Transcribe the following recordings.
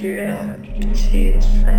to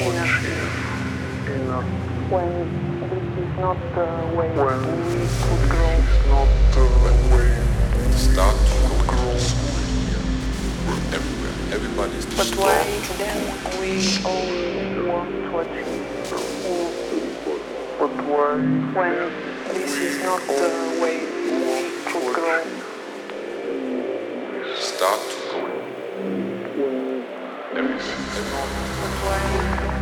Inner. When this is not the way we could grow. start to grow. Everywhere, everybody's But why then we all want to achieve. But why When this is not the way we could grow. start to grow. Everywhere, everywhere.